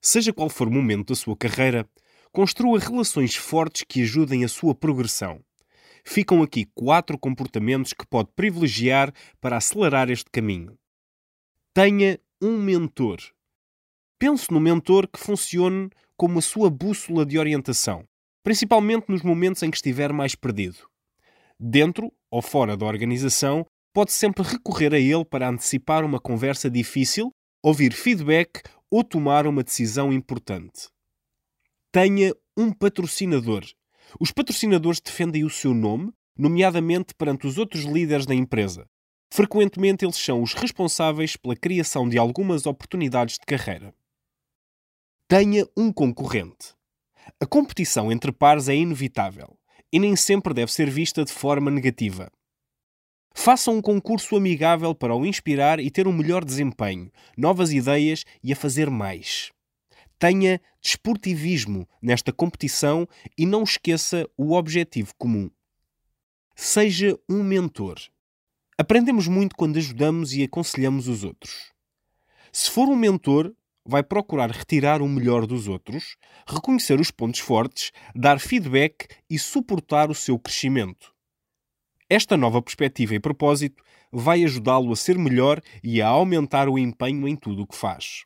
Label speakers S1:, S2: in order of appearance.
S1: Seja qual for o momento da sua carreira, construa relações fortes que ajudem a sua progressão. Ficam aqui quatro comportamentos que pode privilegiar para acelerar este caminho. Tenha um mentor. Pense no mentor que funcione como a sua bússola de orientação, principalmente nos momentos em que estiver mais perdido. Dentro ou fora da organização, pode sempre recorrer a ele para antecipar uma conversa difícil, ouvir feedback ou tomar uma decisão importante. Tenha um patrocinador. Os patrocinadores defendem o seu nome, nomeadamente perante os outros líderes da empresa. Frequentemente, eles são os responsáveis pela criação de algumas oportunidades de carreira. Tenha um concorrente. A competição entre pares é inevitável e nem sempre deve ser vista de forma negativa. Faça um concurso amigável para o inspirar e ter um melhor desempenho, novas ideias e a fazer mais. Tenha desportivismo nesta competição e não esqueça o objetivo comum. Seja um mentor. Aprendemos muito quando ajudamos e aconselhamos os outros. Se for um mentor, vai procurar retirar o melhor dos outros, reconhecer os pontos fortes, dar feedback e suportar o seu crescimento. Esta nova perspectiva e propósito vai ajudá-lo a ser melhor e a aumentar o empenho em tudo o que faz.